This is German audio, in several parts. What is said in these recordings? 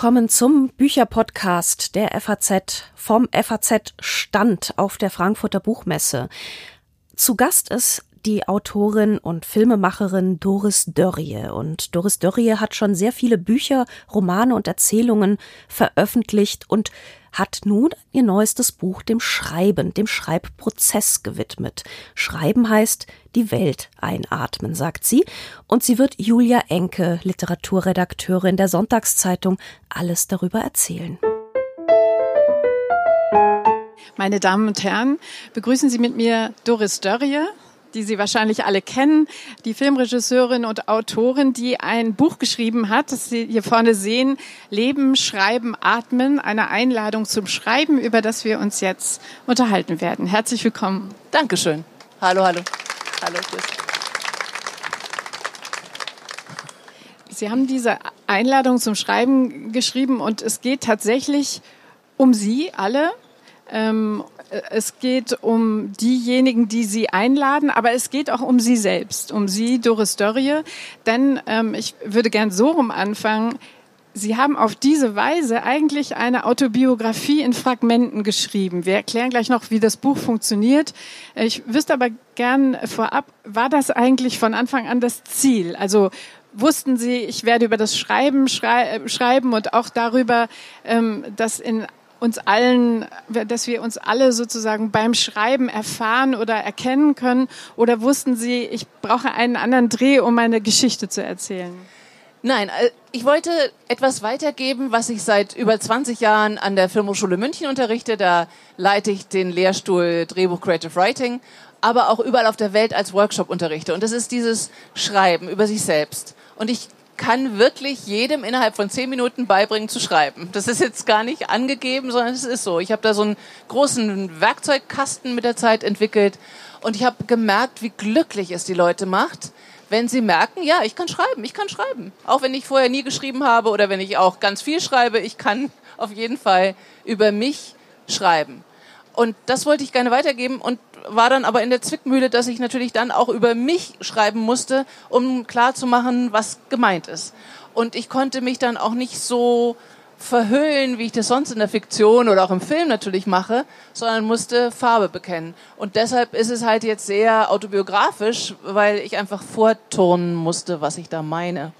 willkommen zum Bücherpodcast der FAZ vom FAZ Stand auf der Frankfurter Buchmesse. Zu Gast ist die Autorin und Filmemacherin Doris Dörrie. Und Doris Dörrie hat schon sehr viele Bücher, Romane und Erzählungen veröffentlicht und hat nun ihr neuestes Buch dem Schreiben, dem Schreibprozess gewidmet. Schreiben heißt die Welt einatmen, sagt sie. Und sie wird Julia Enke, Literaturredakteurin der Sonntagszeitung, alles darüber erzählen. Meine Damen und Herren, begrüßen Sie mit mir Doris Dörrie die Sie wahrscheinlich alle kennen, die Filmregisseurin und Autorin, die ein Buch geschrieben hat, das Sie hier vorne sehen, Leben, Schreiben, Atmen, eine Einladung zum Schreiben, über das wir uns jetzt unterhalten werden. Herzlich willkommen. Dankeschön. Hallo, hallo. Hallo, tschüss. Sie haben diese Einladung zum Schreiben geschrieben und es geht tatsächlich um Sie alle. Ähm, es geht um diejenigen, die Sie einladen, aber es geht auch um Sie selbst, um Sie, Doris Dörrie. Denn ähm, ich würde gern so rum anfangen. Sie haben auf diese Weise eigentlich eine Autobiografie in Fragmenten geschrieben. Wir erklären gleich noch, wie das Buch funktioniert. Ich wüsste aber gern vorab, war das eigentlich von Anfang an das Ziel? Also wussten Sie, ich werde über das Schreiben schrei äh, schreiben und auch darüber, ähm, dass in uns allen, dass wir uns alle sozusagen beim Schreiben erfahren oder erkennen können? Oder wussten Sie, ich brauche einen anderen Dreh, um meine Geschichte zu erzählen? Nein, äh, ich wollte etwas weitergeben, was ich seit über 20 Jahren an der Filmhochschule München unterrichte. Da leite ich den Lehrstuhl Drehbuch Creative Writing, aber auch überall auf der Welt als Workshop unterrichte. Und das ist dieses Schreiben über sich selbst. Und ich kann wirklich jedem innerhalb von zehn Minuten beibringen zu schreiben. Das ist jetzt gar nicht angegeben, sondern es ist so. Ich habe da so einen großen Werkzeugkasten mit der Zeit entwickelt und ich habe gemerkt, wie glücklich es die Leute macht, wenn sie merken, ja, ich kann schreiben, ich kann schreiben. Auch wenn ich vorher nie geschrieben habe oder wenn ich auch ganz viel schreibe, ich kann auf jeden Fall über mich schreiben. Und das wollte ich gerne weitergeben und war dann aber in der Zwickmühle, dass ich natürlich dann auch über mich schreiben musste, um klarzumachen, was gemeint ist. Und ich konnte mich dann auch nicht so verhüllen, wie ich das sonst in der Fiktion oder auch im Film natürlich mache, sondern musste Farbe bekennen. Und deshalb ist es halt jetzt sehr autobiografisch, weil ich einfach vorturnen musste, was ich da meine.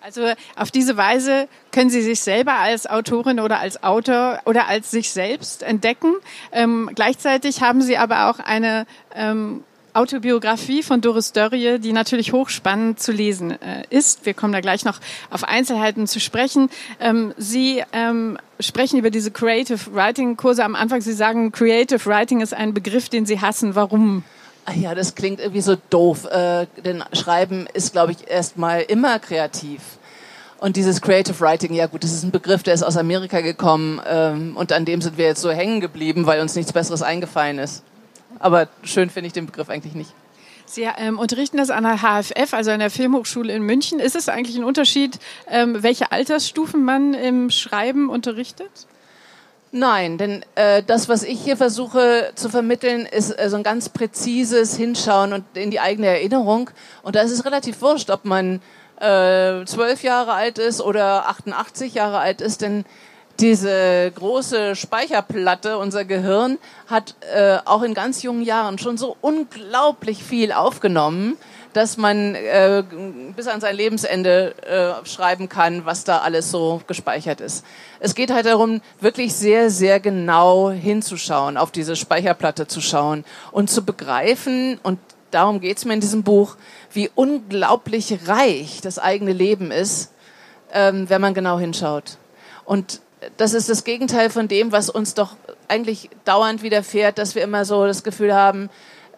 Also auf diese Weise können Sie sich selber als Autorin oder als Autor oder als sich selbst entdecken. Ähm, gleichzeitig haben Sie aber auch eine ähm, Autobiografie von Doris Dörrie, die natürlich hochspannend zu lesen äh, ist. Wir kommen da gleich noch auf Einzelheiten zu sprechen. Ähm, Sie ähm, sprechen über diese Creative Writing Kurse am Anfang. Sie sagen, Creative Writing ist ein Begriff, den Sie hassen. Warum? Ach ja, das klingt irgendwie so doof. Äh, denn Schreiben ist, glaube ich, erstmal immer kreativ. Und dieses Creative Writing, ja gut, das ist ein Begriff, der ist aus Amerika gekommen ähm, und an dem sind wir jetzt so hängen geblieben, weil uns nichts Besseres eingefallen ist. Aber schön finde ich den Begriff eigentlich nicht. Sie ähm, unterrichten das an der HFF, also an der Filmhochschule in München. Ist es eigentlich ein Unterschied, ähm, welche Altersstufen man im Schreiben unterrichtet? Nein, denn äh, das, was ich hier versuche zu vermitteln, ist äh, so ein ganz präzises Hinschauen und in die eigene Erinnerung. Und da ist es relativ wurscht, ob man äh, zwölf Jahre alt ist oder 88 Jahre alt ist, denn diese große Speicherplatte, unser Gehirn, hat äh, auch in ganz jungen Jahren schon so unglaublich viel aufgenommen, dass man äh, bis an sein Lebensende äh, schreiben kann, was da alles so gespeichert ist. Es geht halt darum, wirklich sehr, sehr genau hinzuschauen, auf diese Speicherplatte zu schauen und zu begreifen, und darum geht es mir in diesem Buch, wie unglaublich reich das eigene Leben ist, ähm, wenn man genau hinschaut. Und das ist das Gegenteil von dem, was uns doch eigentlich dauernd widerfährt, dass wir immer so das Gefühl haben,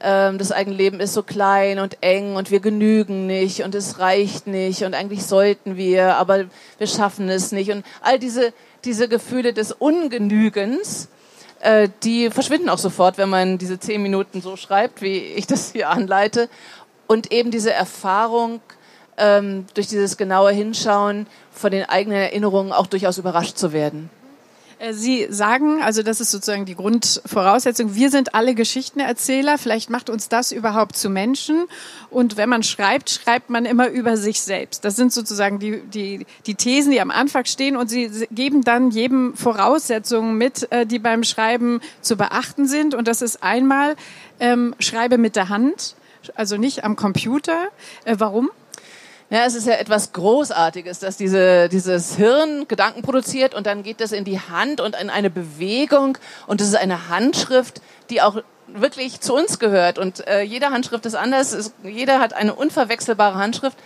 das eigene Leben ist so klein und eng und wir genügen nicht und es reicht nicht und eigentlich sollten wir, aber wir schaffen es nicht. Und all diese, diese Gefühle des Ungenügens, äh, die verschwinden auch sofort, wenn man diese zehn Minuten so schreibt, wie ich das hier anleite und eben diese Erfahrung ähm, durch dieses genaue Hinschauen von den eigenen Erinnerungen auch durchaus überrascht zu werden. Äh, Sie sagen, also das ist sozusagen die Grundvoraussetzung, wir sind alle Geschichtenerzähler, vielleicht macht uns das überhaupt zu Menschen. Und wenn man schreibt, schreibt man immer über sich selbst. Das sind sozusagen die, die, die Thesen, die am Anfang stehen und Sie geben dann jedem Voraussetzungen mit, äh, die beim Schreiben zu beachten sind. Und das ist einmal, ähm, schreibe mit der Hand, also nicht am Computer. Äh, warum? Ja, es ist ja etwas Großartiges, dass diese, dieses Hirn Gedanken produziert und dann geht das in die Hand und in eine Bewegung und das ist eine Handschrift, die auch wirklich zu uns gehört und äh, jede Handschrift ist anders, es, jeder hat eine unverwechselbare Handschrift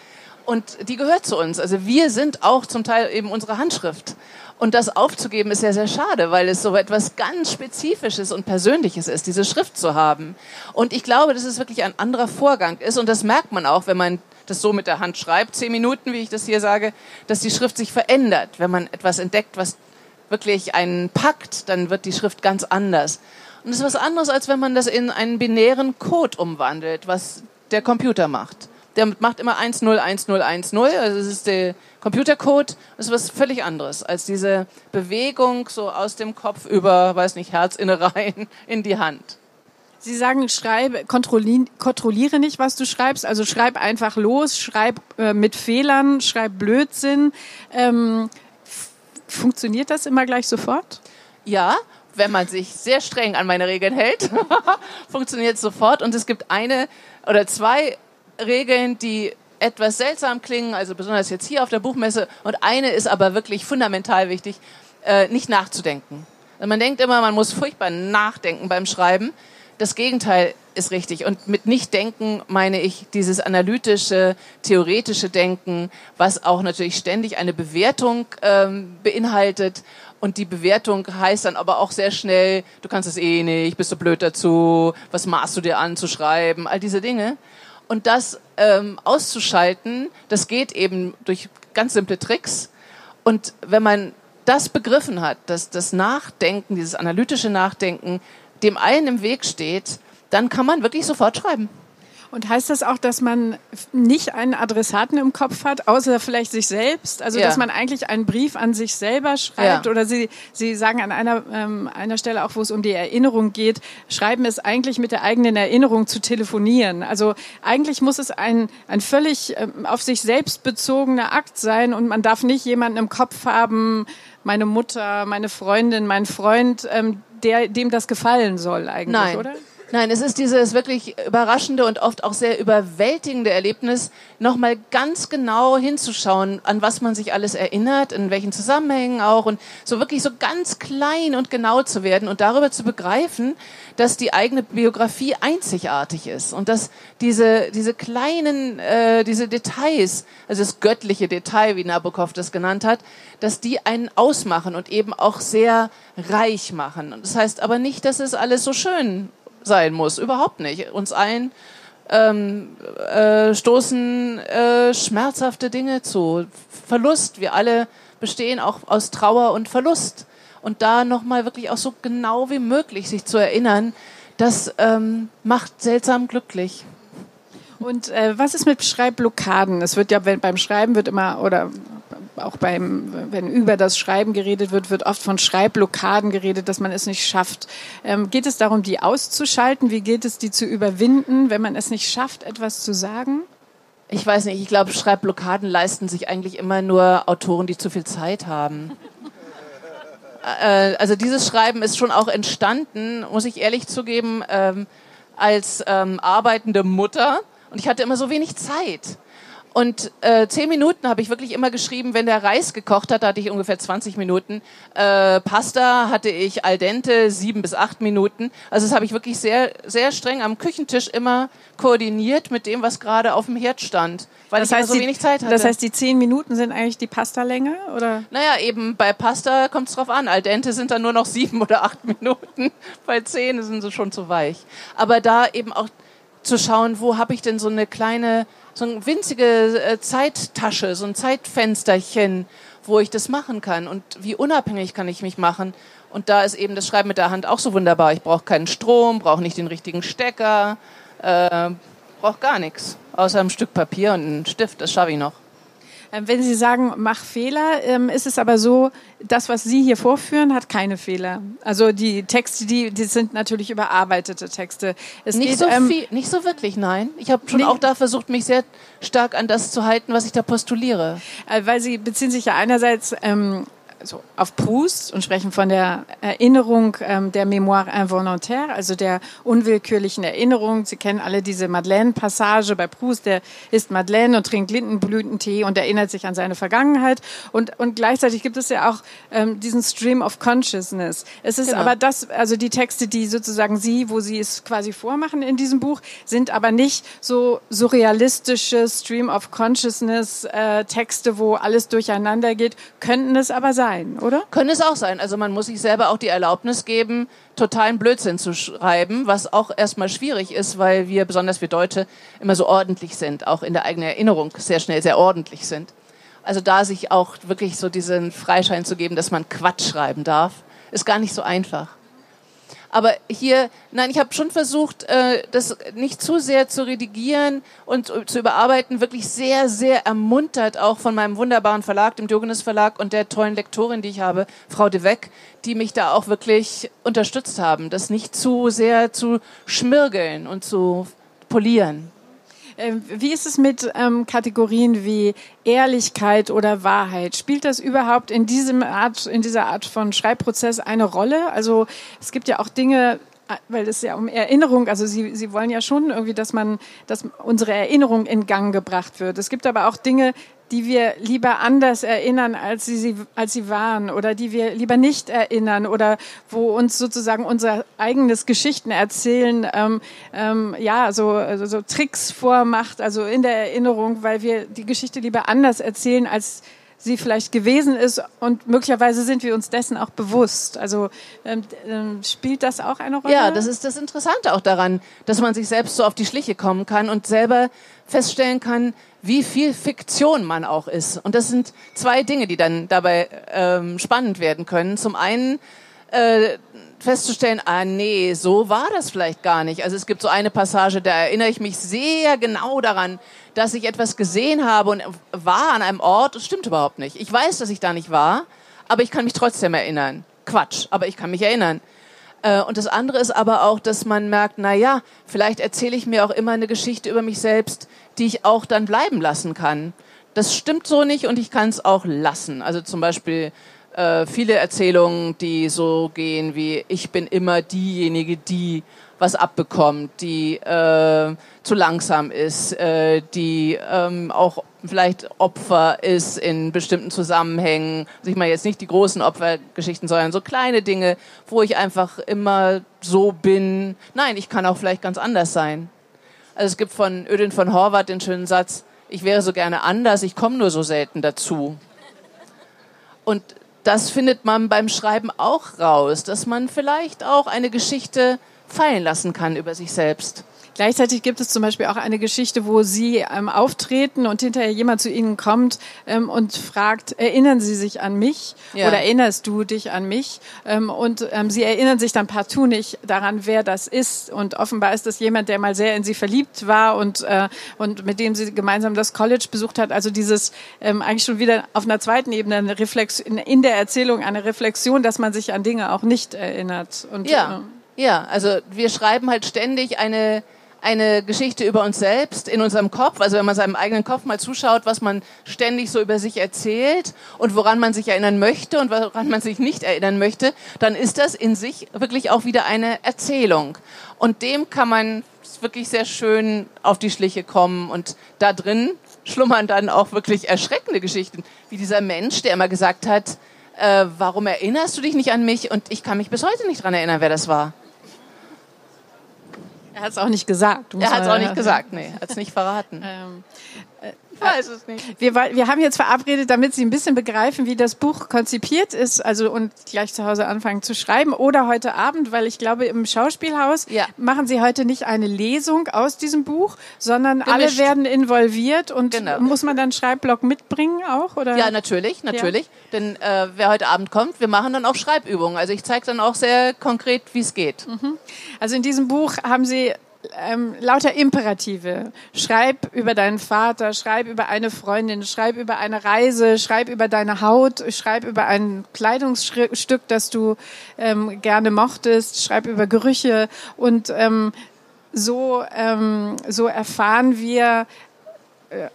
und die gehört zu uns. Also wir sind auch zum Teil eben unsere Handschrift. Und das aufzugeben ist ja sehr schade, weil es so etwas ganz Spezifisches und Persönliches ist, diese Schrift zu haben. Und ich glaube, dass es wirklich ein anderer Vorgang ist. Und das merkt man auch, wenn man das so mit der Hand schreibt, zehn Minuten, wie ich das hier sage, dass die Schrift sich verändert. Wenn man etwas entdeckt, was wirklich einen packt, dann wird die Schrift ganz anders. Und das ist was anderes, als wenn man das in einen binären Code umwandelt, was der Computer macht. Der macht immer 101010, also das ist der Computercode, das ist was völlig anderes als diese Bewegung so aus dem Kopf über, weiß nicht, Herzinnereien in die Hand. Sie sagen, schreibe, kontrolliere, nicht, was du schreibst. Also schreib einfach los, schreib äh, mit Fehlern, schreib Blödsinn. Ähm, funktioniert das immer gleich sofort? Ja, wenn man sich sehr streng an meine Regeln hält, funktioniert es sofort. Und es gibt eine oder zwei Regeln, die etwas seltsam klingen, also besonders jetzt hier auf der Buchmesse. Und eine ist aber wirklich fundamental wichtig, äh, nicht nachzudenken. Man denkt immer, man muss furchtbar nachdenken beim Schreiben das Gegenteil ist richtig. Und mit Nicht-Denken meine ich dieses analytische, theoretische Denken, was auch natürlich ständig eine Bewertung ähm, beinhaltet. Und die Bewertung heißt dann aber auch sehr schnell, du kannst es eh nicht, bist du blöd dazu, was maßt du dir an zu schreiben, all diese Dinge. Und das ähm, auszuschalten, das geht eben durch ganz simple Tricks. Und wenn man das begriffen hat, dass das Nachdenken, dieses analytische Nachdenken dem allen im Weg steht, dann kann man wirklich sofort schreiben. Und heißt das auch, dass man nicht einen Adressaten im Kopf hat, außer vielleicht sich selbst? Also ja. dass man eigentlich einen Brief an sich selber schreibt? Ja. Oder Sie, Sie sagen an einer, ähm, einer Stelle auch, wo es um die Erinnerung geht, schreiben es eigentlich mit der eigenen Erinnerung zu telefonieren. Also eigentlich muss es ein, ein völlig ähm, auf sich selbst bezogener Akt sein und man darf nicht jemanden im Kopf haben, meine Mutter, meine Freundin, mein Freund, ähm, der, dem das gefallen soll eigentlich, Nein. oder? Nein, es ist dieses wirklich überraschende und oft auch sehr überwältigende Erlebnis, nochmal ganz genau hinzuschauen, an was man sich alles erinnert, in welchen Zusammenhängen auch und so wirklich so ganz klein und genau zu werden und darüber zu begreifen, dass die eigene Biografie einzigartig ist und dass diese, diese kleinen, äh, diese Details, also das göttliche Detail, wie Nabokov das genannt hat, dass die einen ausmachen und eben auch sehr reich machen. Und das heißt aber nicht, dass es alles so schön sein muss. Überhaupt nicht. Uns allen ähm, äh, stoßen äh, schmerzhafte Dinge zu. Verlust. Wir alle bestehen auch aus Trauer und Verlust. Und da nochmal wirklich auch so genau wie möglich sich zu erinnern, das ähm, macht seltsam glücklich. Und äh, was ist mit Schreibblockaden? Es wird ja beim Schreiben wird immer oder auch beim, wenn über das Schreiben geredet wird, wird oft von Schreibblockaden geredet, dass man es nicht schafft. Ähm, geht es darum, die auszuschalten? Wie geht es, die zu überwinden, wenn man es nicht schafft, etwas zu sagen? Ich weiß nicht, ich glaube, Schreibblockaden leisten sich eigentlich immer nur Autoren, die zu viel Zeit haben. äh, also dieses Schreiben ist schon auch entstanden, muss ich ehrlich zugeben, ähm, als ähm, arbeitende Mutter. Und ich hatte immer so wenig Zeit. Und äh, zehn Minuten habe ich wirklich immer geschrieben, wenn der Reis gekocht hat, hatte ich ungefähr 20 Minuten. Äh, Pasta hatte ich al dente sieben bis acht Minuten. Also das habe ich wirklich sehr, sehr streng am Küchentisch immer koordiniert mit dem, was gerade auf dem Herd stand, weil das ich heißt, so wenig Zeit hatte. Das heißt, die zehn Minuten sind eigentlich die Pastalänge, oder? Naja, eben bei Pasta kommt es drauf an. Al dente sind dann nur noch sieben oder acht Minuten. Bei zehn sind sie schon zu weich. Aber da eben auch zu schauen, wo habe ich denn so eine kleine so eine winzige äh, Zeittasche, so ein Zeitfensterchen, wo ich das machen kann und wie unabhängig kann ich mich machen. Und da ist eben das Schreiben mit der Hand auch so wunderbar. Ich brauche keinen Strom, brauche nicht den richtigen Stecker, äh, brauche gar nichts, außer ein Stück Papier und einen Stift, das schaffe ich noch. Ähm, wenn Sie sagen, mach Fehler, ähm, ist es aber so, das, was Sie hier vorführen, hat keine Fehler. Also die Texte, die, die sind natürlich überarbeitete Texte. Es nicht, geht, so ähm, viel, nicht so wirklich, nein. Ich habe schon nee. auch da versucht, mich sehr stark an das zu halten, was ich da postuliere. Äh, weil Sie beziehen sich ja einerseits ähm, so auf Proust und sprechen von der Erinnerung ähm, der Mémoire involontaire, also der unwillkürlichen Erinnerung. Sie kennen alle diese Madeleine-Passage bei Proust, der isst Madeleine und trinkt Lindenblütentee und erinnert sich an seine Vergangenheit. Und, und gleichzeitig gibt es ja auch ähm, diesen Stream of Consciousness. Es ist genau. aber das, also die Texte, die sozusagen Sie, wo Sie es quasi vormachen in diesem Buch, sind aber nicht so surrealistische Stream of Consciousness äh, Texte, wo alles durcheinander geht, könnten es aber sein sein, oder? Können es auch sein. Also man muss sich selber auch die Erlaubnis geben, totalen Blödsinn zu schreiben, was auch erstmal schwierig ist, weil wir, besonders wir Deutsche, immer so ordentlich sind, auch in der eigenen Erinnerung sehr schnell sehr ordentlich sind. Also da sich auch wirklich so diesen Freischein zu geben, dass man Quatsch schreiben darf, ist gar nicht so einfach. Aber hier, nein, ich habe schon versucht, äh, das nicht zu sehr zu redigieren und zu überarbeiten. Wirklich sehr, sehr ermuntert auch von meinem wunderbaren Verlag, dem Diogenes Verlag und der tollen Lektorin, die ich habe, Frau de Weck, die mich da auch wirklich unterstützt haben, das nicht zu sehr zu schmirgeln und zu polieren. Ähm, wie ist es mit ähm, Kategorien wie Ehrlichkeit oder Wahrheit? Spielt das überhaupt in diesem Art, in dieser Art von Schreibprozess eine Rolle? Also es gibt ja auch Dinge, äh, weil es ja um Erinnerung, also Sie, Sie wollen ja schon irgendwie, dass man, dass unsere Erinnerung in Gang gebracht wird. Es gibt aber auch Dinge, die wir lieber anders erinnern, als sie, als sie waren oder die wir lieber nicht erinnern oder wo uns sozusagen unser eigenes Geschichten erzählen, ähm, ähm, ja, so, also so Tricks vormacht, also in der Erinnerung, weil wir die Geschichte lieber anders erzählen, als sie vielleicht gewesen ist und möglicherweise sind wir uns dessen auch bewusst. Also ähm, ähm, spielt das auch eine Rolle? Ja, das ist das Interessante auch daran, dass man sich selbst so auf die Schliche kommen kann und selber feststellen kann, wie viel Fiktion man auch ist. Und das sind zwei Dinge, die dann dabei ähm, spannend werden können. Zum einen äh, festzustellen, ah nee, so war das vielleicht gar nicht. Also es gibt so eine Passage, da erinnere ich mich sehr genau daran, dass ich etwas gesehen habe und war an einem Ort, das stimmt überhaupt nicht. Ich weiß, dass ich da nicht war, aber ich kann mich trotzdem erinnern. Quatsch, aber ich kann mich erinnern. Äh, und das andere ist aber auch, dass man merkt, na ja, vielleicht erzähle ich mir auch immer eine Geschichte über mich selbst, die ich auch dann bleiben lassen kann. Das stimmt so nicht und ich kann es auch lassen. Also zum Beispiel äh, viele Erzählungen, die so gehen wie ich bin immer diejenige, die was abbekommt, die äh, zu langsam ist, äh, die ähm, auch vielleicht Opfer ist in bestimmten Zusammenhängen. Also ich meine jetzt nicht die großen Opfergeschichten, sondern so kleine Dinge, wo ich einfach immer so bin. Nein, ich kann auch vielleicht ganz anders sein. Also es gibt von Ödin von Horvath den schönen Satz, ich wäre so gerne anders, ich komme nur so selten dazu. Und das findet man beim Schreiben auch raus, dass man vielleicht auch eine Geschichte fallen lassen kann über sich selbst. Gleichzeitig gibt es zum Beispiel auch eine Geschichte, wo Sie ähm, auftreten und hinterher jemand zu Ihnen kommt ähm, und fragt, erinnern Sie sich an mich ja. oder erinnerst du dich an mich? Ähm, und ähm, Sie erinnern sich dann partout nicht daran, wer das ist. Und offenbar ist das jemand, der mal sehr in Sie verliebt war und, äh, und mit dem Sie gemeinsam das College besucht hat. Also dieses ähm, eigentlich schon wieder auf einer zweiten Ebene eine Reflexion, in der Erzählung eine Reflexion, dass man sich an Dinge auch nicht erinnert. Und, ja. Äh, ja, also wir schreiben halt ständig eine eine Geschichte über uns selbst in unserem Kopf, also wenn man seinem eigenen Kopf mal zuschaut, was man ständig so über sich erzählt und woran man sich erinnern möchte und woran man sich nicht erinnern möchte, dann ist das in sich wirklich auch wieder eine Erzählung. Und dem kann man wirklich sehr schön auf die Schliche kommen und da drin schlummern dann auch wirklich erschreckende Geschichten, wie dieser Mensch, der immer gesagt hat, äh, warum erinnerst du dich nicht an mich? Und ich kann mich bis heute nicht dran erinnern, wer das war. Er hat es auch nicht gesagt. Er hat es auch nicht gesagt, nee, hat es nicht verraten. Ähm, äh, ich weiß es nicht. Wir, wir haben jetzt verabredet, damit Sie ein bisschen begreifen, wie das Buch konzipiert ist, also und gleich zu Hause anfangen zu schreiben oder heute Abend, weil ich glaube, im Schauspielhaus ja. machen Sie heute nicht eine Lesung aus diesem Buch, sondern Gemischt. alle werden involviert und genau. muss man dann Schreibblock mitbringen auch? Oder? Ja, natürlich, natürlich. Ja. Denn äh, wer heute Abend kommt, wir machen dann auch Schreibübungen. Also ich zeige dann auch sehr konkret, wie es geht. Mhm. Also in diesem Buch haben Sie ähm, lauter Imperative. Schreib über deinen Vater, schreib über eine Freundin, schreib über eine Reise, schreib über deine Haut, schreib über ein Kleidungsstück, das du ähm, gerne mochtest, schreib über Gerüche und ähm, so, ähm, so erfahren wir äh,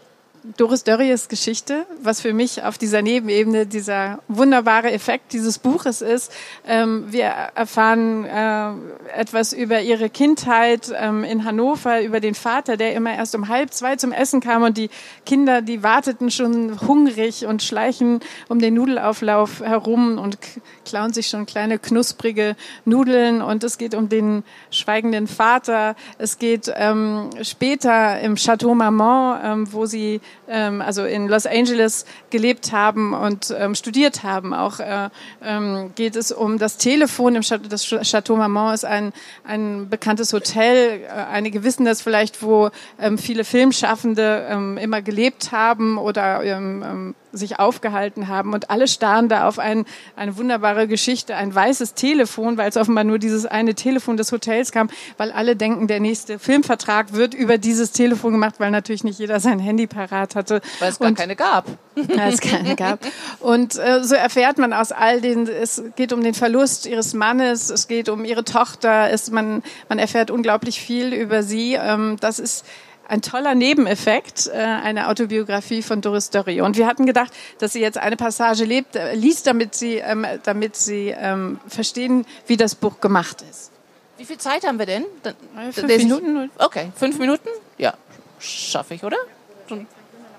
Doris Dörries Geschichte, was für mich auf dieser Nebenebene dieser wunderbare Effekt dieses Buches ist. Ähm, wir erfahren äh, etwas über ihre Kindheit ähm, in Hannover, über den Vater, der immer erst um halb zwei zum Essen kam und die Kinder, die warteten schon hungrig und schleichen um den Nudelauflauf herum und klauen sich schon kleine knusprige Nudeln und es geht um den schweigenden Vater. Es geht ähm, später im Chateau Marmont, wo sie ähm, also in Los Angeles gelebt haben und ähm, studiert haben. Auch äh, ähm, geht es um das Telefon. Im Chateau, das Chateau Marmont ist ein, ein bekanntes Hotel. Äh, einige wissen das vielleicht, wo ähm, viele Filmschaffende ähm, immer gelebt haben oder ähm, ähm sich aufgehalten haben und alle starren da auf ein, eine wunderbare Geschichte, ein weißes Telefon, weil es offenbar nur dieses eine Telefon des Hotels kam, weil alle denken, der nächste Filmvertrag wird über dieses Telefon gemacht, weil natürlich nicht jeder sein Handy parat hatte. Weil es gar und, keine gab. Weil es keine gab. Und äh, so erfährt man aus all den, es geht um den Verlust ihres Mannes, es geht um ihre Tochter, es, man, man erfährt unglaublich viel über sie. Ähm, das ist ein toller Nebeneffekt, äh, eine Autobiografie von Doris Dörrie. Und wir hatten gedacht, dass sie jetzt eine Passage lebt, äh, liest, damit sie, ähm, damit sie ähm, verstehen, wie das Buch gemacht ist. Wie viel Zeit haben wir denn? Dann, äh, fünf Minuten. Okay, fünf Minuten? Ja, schaffe ich, oder?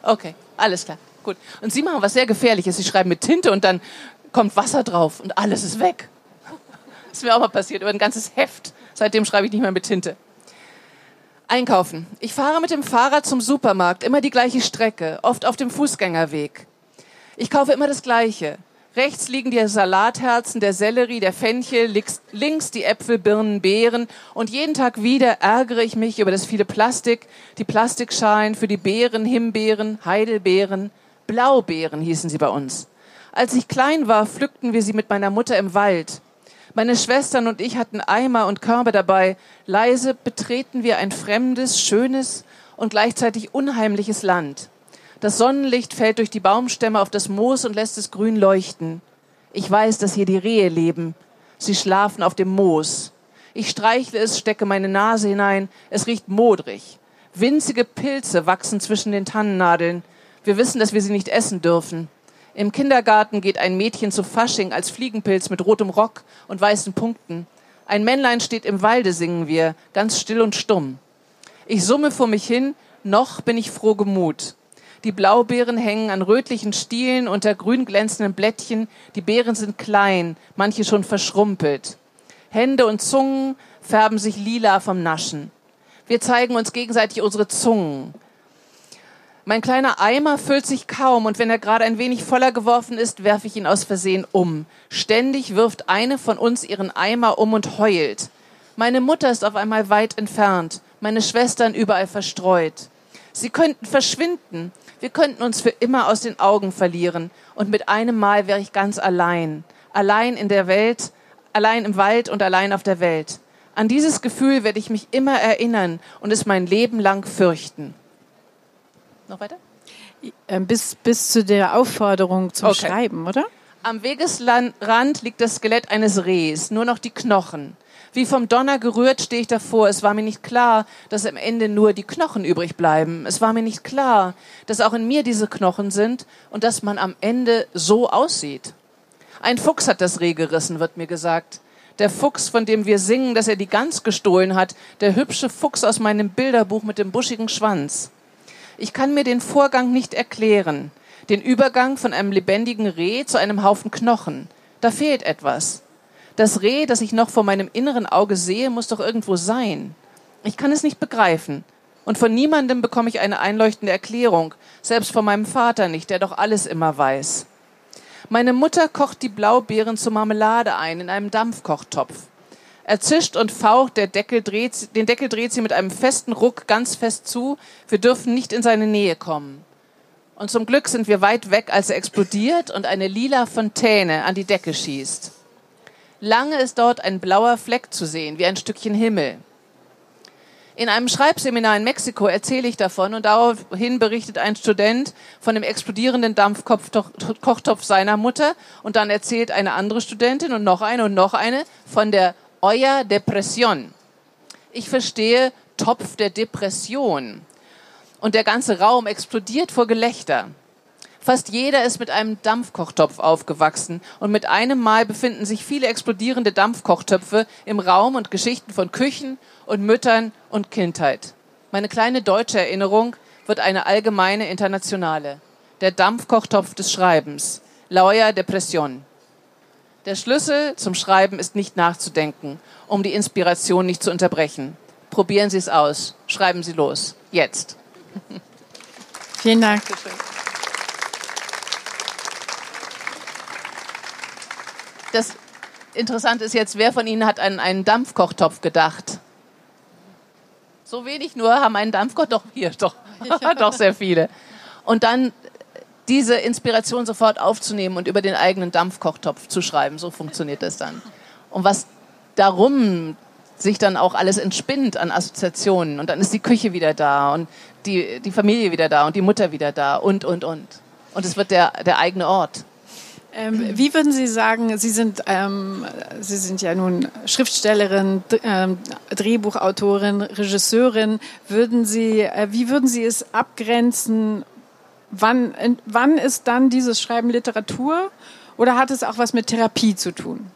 Okay, alles klar. Gut. Und Sie machen was sehr Gefährliches. Sie schreiben mit Tinte und dann kommt Wasser drauf und alles ist weg. Das ist mir auch mal passiert, über ein ganzes Heft. Seitdem schreibe ich nicht mehr mit Tinte. Einkaufen. Ich fahre mit dem Fahrrad zum Supermarkt, immer die gleiche Strecke, oft auf dem Fußgängerweg. Ich kaufe immer das Gleiche. Rechts liegen die Salatherzen, der Sellerie, der Fenchel, links die Äpfel, Birnen, Beeren. Und jeden Tag wieder ärgere ich mich über das viele Plastik, die Plastikschalen für die Beeren, Himbeeren, Heidelbeeren, Blaubeeren hießen sie bei uns. Als ich klein war, pflückten wir sie mit meiner Mutter im Wald. Meine Schwestern und ich hatten Eimer und Körbe dabei. Leise betreten wir ein fremdes, schönes und gleichzeitig unheimliches Land. Das Sonnenlicht fällt durch die Baumstämme auf das Moos und lässt es grün leuchten. Ich weiß, dass hier die Rehe leben. Sie schlafen auf dem Moos. Ich streichle es, stecke meine Nase hinein. Es riecht modrig. Winzige Pilze wachsen zwischen den Tannennadeln. Wir wissen, dass wir sie nicht essen dürfen. Im Kindergarten geht ein Mädchen zu Fasching als Fliegenpilz mit rotem Rock und weißen Punkten. Ein Männlein steht im Walde, singen wir, ganz still und stumm. Ich summe vor mich hin, noch bin ich froh gemut. Die Blaubeeren hängen an rötlichen Stielen unter grün glänzenden Blättchen. Die Beeren sind klein, manche schon verschrumpelt. Hände und Zungen färben sich lila vom Naschen. Wir zeigen uns gegenseitig unsere Zungen. Mein kleiner Eimer füllt sich kaum und wenn er gerade ein wenig voller geworfen ist, werfe ich ihn aus Versehen um. Ständig wirft eine von uns ihren Eimer um und heult. Meine Mutter ist auf einmal weit entfernt, meine Schwestern überall verstreut. Sie könnten verschwinden, wir könnten uns für immer aus den Augen verlieren und mit einem Mal wäre ich ganz allein, allein in der Welt, allein im Wald und allein auf der Welt. An dieses Gefühl werde ich mich immer erinnern und es mein Leben lang fürchten. Noch weiter? Ähm, bis, bis zu der Aufforderung zum okay. Schreiben, oder? Am Wegesrand liegt das Skelett eines Rehs, nur noch die Knochen. Wie vom Donner gerührt stehe ich davor. Es war mir nicht klar, dass am Ende nur die Knochen übrig bleiben. Es war mir nicht klar, dass auch in mir diese Knochen sind und dass man am Ende so aussieht. Ein Fuchs hat das Reh gerissen, wird mir gesagt. Der Fuchs, von dem wir singen, dass er die Gans gestohlen hat. Der hübsche Fuchs aus meinem Bilderbuch mit dem buschigen Schwanz. Ich kann mir den Vorgang nicht erklären. Den Übergang von einem lebendigen Reh zu einem Haufen Knochen. Da fehlt etwas. Das Reh, das ich noch vor meinem inneren Auge sehe, muss doch irgendwo sein. Ich kann es nicht begreifen. Und von niemandem bekomme ich eine einleuchtende Erklärung, selbst von meinem Vater nicht, der doch alles immer weiß. Meine Mutter kocht die Blaubeeren zur Marmelade ein in einem Dampfkochtopf. Er zischt und faucht, der Deckel dreht, den Deckel dreht sie mit einem festen Ruck ganz fest zu. Wir dürfen nicht in seine Nähe kommen. Und zum Glück sind wir weit weg, als er explodiert und eine lila Fontäne an die Decke schießt. Lange ist dort ein blauer Fleck zu sehen, wie ein Stückchen Himmel. In einem Schreibseminar in Mexiko erzähle ich davon und daraufhin berichtet ein Student von dem explodierenden Dampfkochtopf seiner Mutter und dann erzählt eine andere Studentin und noch eine und noch eine von der Olla Depression. Ich verstehe Topf der Depression. Und der ganze Raum explodiert vor Gelächter. Fast jeder ist mit einem Dampfkochtopf aufgewachsen und mit einem Mal befinden sich viele explodierende Dampfkochtöpfe im Raum und Geschichten von Küchen und Müttern und Kindheit. Meine kleine deutsche Erinnerung wird eine allgemeine internationale. Der Dampfkochtopf des Schreibens. Lauer Depression. Der Schlüssel zum Schreiben ist nicht nachzudenken, um die Inspiration nicht zu unterbrechen. Probieren Sie es aus. Schreiben Sie los. Jetzt. Vielen Dank. Das Interessante ist jetzt, wer von Ihnen hat an einen Dampfkochtopf gedacht? So wenig nur haben einen Dampfkochtopf. Doch, hier, doch. doch sehr viele. Und dann diese Inspiration sofort aufzunehmen und über den eigenen Dampfkochtopf zu schreiben. So funktioniert das dann. Und was darum sich dann auch alles entspinnt an Assoziationen. Und dann ist die Küche wieder da und die, die Familie wieder da und die Mutter wieder da und, und, und. Und es wird der, der eigene Ort. Ähm, wie würden Sie sagen, Sie sind, ähm, Sie sind ja nun Schriftstellerin, ähm, Drehbuchautorin, Regisseurin. Würden Sie, äh, wie würden Sie es abgrenzen? Wann, wann ist dann dieses Schreiben Literatur oder hat es auch was mit Therapie zu tun?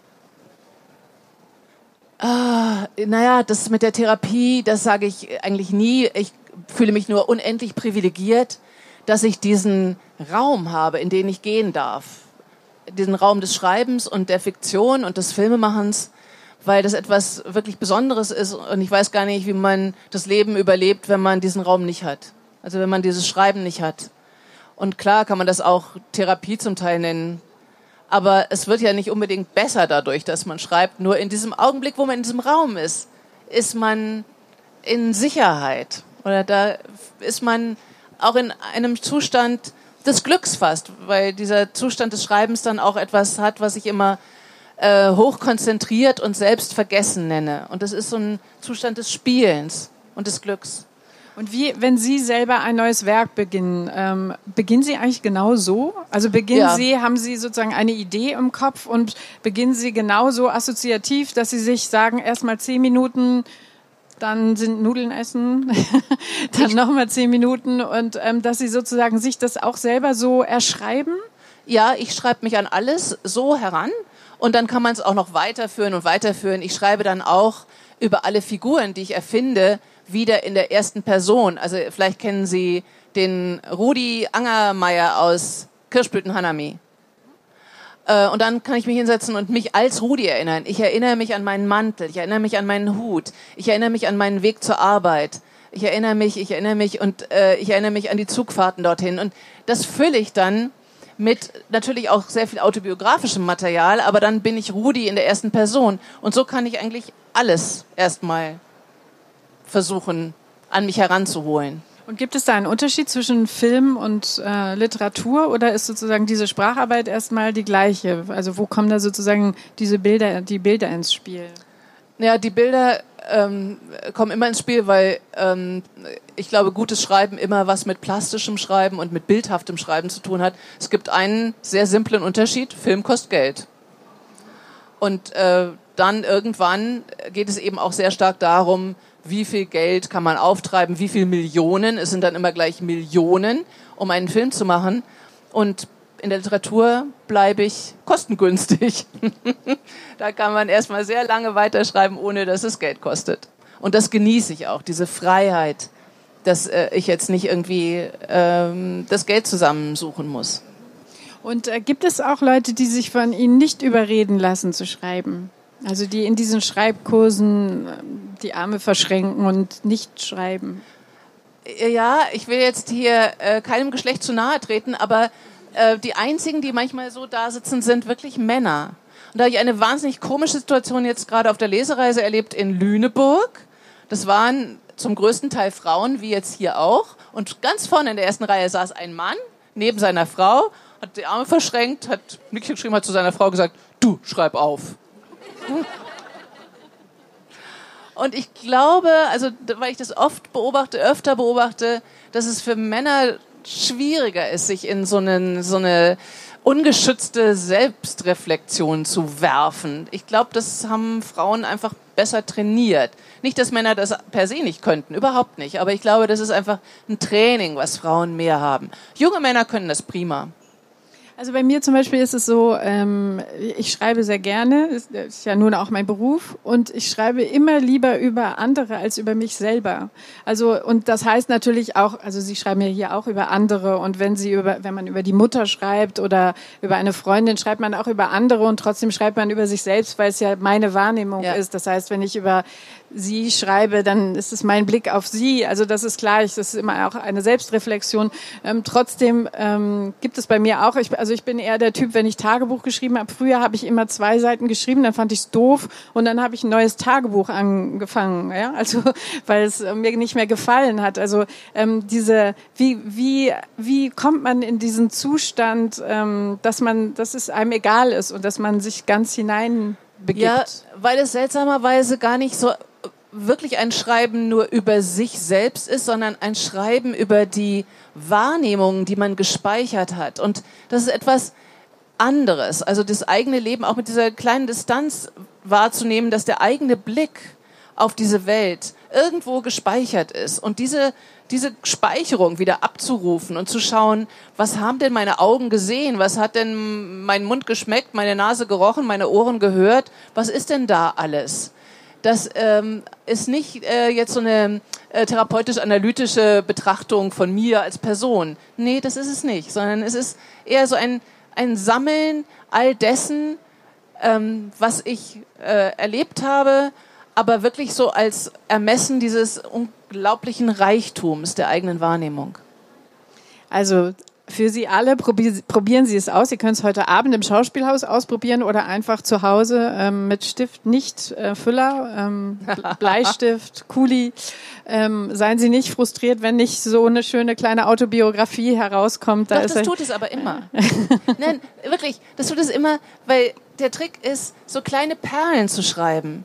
Ah, naja, das mit der Therapie, das sage ich eigentlich nie. Ich fühle mich nur unendlich privilegiert, dass ich diesen Raum habe, in den ich gehen darf diesen Raum des Schreibens und der Fiktion und des Filmemachens, weil das etwas wirklich Besonderes ist und ich weiß gar nicht, wie man das Leben überlebt, wenn man diesen Raum nicht hat. Also wenn man dieses Schreiben nicht hat. Und klar kann man das auch Therapie zum Teil nennen. Aber es wird ja nicht unbedingt besser dadurch, dass man schreibt. Nur in diesem Augenblick, wo man in diesem Raum ist, ist man in Sicherheit. Oder da ist man auch in einem Zustand, des Glücks fast, weil dieser Zustand des Schreibens dann auch etwas hat, was ich immer äh, hochkonzentriert und selbstvergessen nenne. Und das ist so ein Zustand des Spielens und des Glücks. Und wie, wenn Sie selber ein neues Werk beginnen, ähm, beginnen Sie eigentlich genau so? Also beginnen ja. Sie, haben Sie sozusagen eine Idee im Kopf und beginnen Sie genauso assoziativ, dass Sie sich sagen, erstmal zehn Minuten dann sind Nudeln essen, dann nochmal zehn Minuten und ähm, dass sie sozusagen sich das auch selber so erschreiben? Ja, ich schreibe mich an alles so heran und dann kann man es auch noch weiterführen und weiterführen. Ich schreibe dann auch über alle Figuren, die ich erfinde, wieder in der ersten Person. Also vielleicht kennen Sie den Rudi Angermeier aus Kirschblüten Hanami. Äh, und dann kann ich mich hinsetzen und mich als Rudi erinnern. Ich erinnere mich an meinen Mantel, ich erinnere mich an meinen Hut, ich erinnere mich an meinen Weg zur Arbeit. Ich erinnere mich, ich erinnere mich und äh, ich erinnere mich an die Zugfahrten dorthin. Und das fülle ich dann mit natürlich auch sehr viel autobiografischem Material, aber dann bin ich Rudi in der ersten Person. Und so kann ich eigentlich alles erstmal versuchen, an mich heranzuholen. Und gibt es da einen Unterschied zwischen Film und äh, Literatur oder ist sozusagen diese Spracharbeit erstmal die gleiche? Also wo kommen da sozusagen diese Bilder, die Bilder ins Spiel? Ja, die Bilder ähm, kommen immer ins Spiel, weil ähm, ich glaube, gutes Schreiben immer was mit plastischem Schreiben und mit bildhaftem Schreiben zu tun hat. Es gibt einen sehr simplen Unterschied: Film kostet Geld. Und äh, dann irgendwann geht es eben auch sehr stark darum, wie viel Geld kann man auftreiben, wie viel Millionen, es sind dann immer gleich Millionen, um einen Film zu machen. Und in der Literatur bleibe ich kostengünstig. da kann man erstmal sehr lange weiterschreiben, ohne dass es Geld kostet. Und das genieße ich auch, diese Freiheit, dass äh, ich jetzt nicht irgendwie ähm, das Geld zusammensuchen muss. Und äh, gibt es auch Leute, die sich von Ihnen nicht überreden lassen zu schreiben? Also die in diesen Schreibkursen ähm, die Arme verschränken und nicht schreiben. Ja, ich will jetzt hier äh, keinem Geschlecht zu nahe treten, aber äh, die einzigen, die manchmal so da sitzen, sind wirklich Männer. Und da habe ich eine wahnsinnig komische Situation jetzt gerade auf der Lesereise erlebt in Lüneburg. Das waren zum größten Teil Frauen, wie jetzt hier auch. Und ganz vorne in der ersten Reihe saß ein Mann neben seiner Frau, hat die Arme verschränkt, hat nichts geschrieben, hat zu seiner Frau gesagt, du schreib auf. Und ich glaube, also weil ich das oft beobachte, öfter beobachte, dass es für Männer schwieriger ist, sich in so, einen, so eine ungeschützte Selbstreflexion zu werfen. Ich glaube, das haben Frauen einfach besser trainiert. Nicht, dass Männer das per se nicht könnten, überhaupt nicht. Aber ich glaube, das ist einfach ein Training, was Frauen mehr haben. Junge Männer können das prima. Also bei mir zum Beispiel ist es so, ähm, ich schreibe sehr gerne, ist, ist ja nun auch mein Beruf und ich schreibe immer lieber über andere als über mich selber. Also und das heißt natürlich auch, also Sie schreiben ja hier auch über andere und wenn Sie über, wenn man über die Mutter schreibt oder über eine Freundin, schreibt man auch über andere und trotzdem schreibt man über sich selbst, weil es ja meine Wahrnehmung ja. ist. Das heißt, wenn ich über sie schreibe, dann ist es mein Blick auf sie. Also das ist klar, das ist immer auch eine Selbstreflexion. Ähm, trotzdem ähm, gibt es bei mir auch, ich, also ich bin eher der Typ, wenn ich Tagebuch geschrieben habe. Früher habe ich immer zwei Seiten geschrieben, dann fand ich es doof und dann habe ich ein neues Tagebuch angefangen. Ja? Also weil es mir nicht mehr gefallen hat. Also ähm, diese, wie, wie, wie kommt man in diesen Zustand, ähm, dass man, dass es einem egal ist und dass man sich ganz hinein begibt? Ja, weil es seltsamerweise gar nicht so wirklich ein Schreiben nur über sich selbst ist, sondern ein Schreiben über die Wahrnehmungen, die man gespeichert hat. Und das ist etwas anderes. Also das eigene Leben auch mit dieser kleinen Distanz wahrzunehmen, dass der eigene Blick auf diese Welt irgendwo gespeichert ist. Und diese, diese Speicherung wieder abzurufen und zu schauen, was haben denn meine Augen gesehen? Was hat denn mein Mund geschmeckt, meine Nase gerochen, meine Ohren gehört? Was ist denn da alles? Das ähm, ist nicht äh, jetzt so eine äh, therapeutisch-analytische Betrachtung von mir als Person. Nee, das ist es nicht, sondern es ist eher so ein, ein Sammeln all dessen, ähm, was ich äh, erlebt habe, aber wirklich so als Ermessen dieses unglaublichen Reichtums der eigenen Wahrnehmung. Also für Sie alle, probieren Sie es aus. Sie können es heute Abend im Schauspielhaus ausprobieren oder einfach zu Hause ähm, mit Stift, nicht äh, Füller, ähm, Bleistift, Kuli. Ähm, seien Sie nicht frustriert, wenn nicht so eine schöne kleine Autobiografie herauskommt. Da Doch, das tut es aber immer. Nein, wirklich, das tut es immer, weil der Trick ist, so kleine Perlen zu schreiben.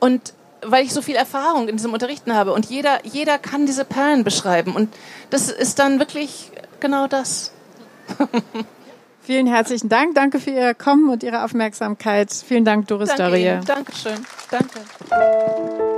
Und weil ich so viel Erfahrung in diesem Unterrichten habe und jeder, jeder kann diese Perlen beschreiben. Und das ist dann wirklich genau das. Vielen herzlichen Dank. Danke für Ihr Kommen und Ihre Aufmerksamkeit. Vielen Dank, Doris Danke Darie. Ihnen. Dankeschön. Danke.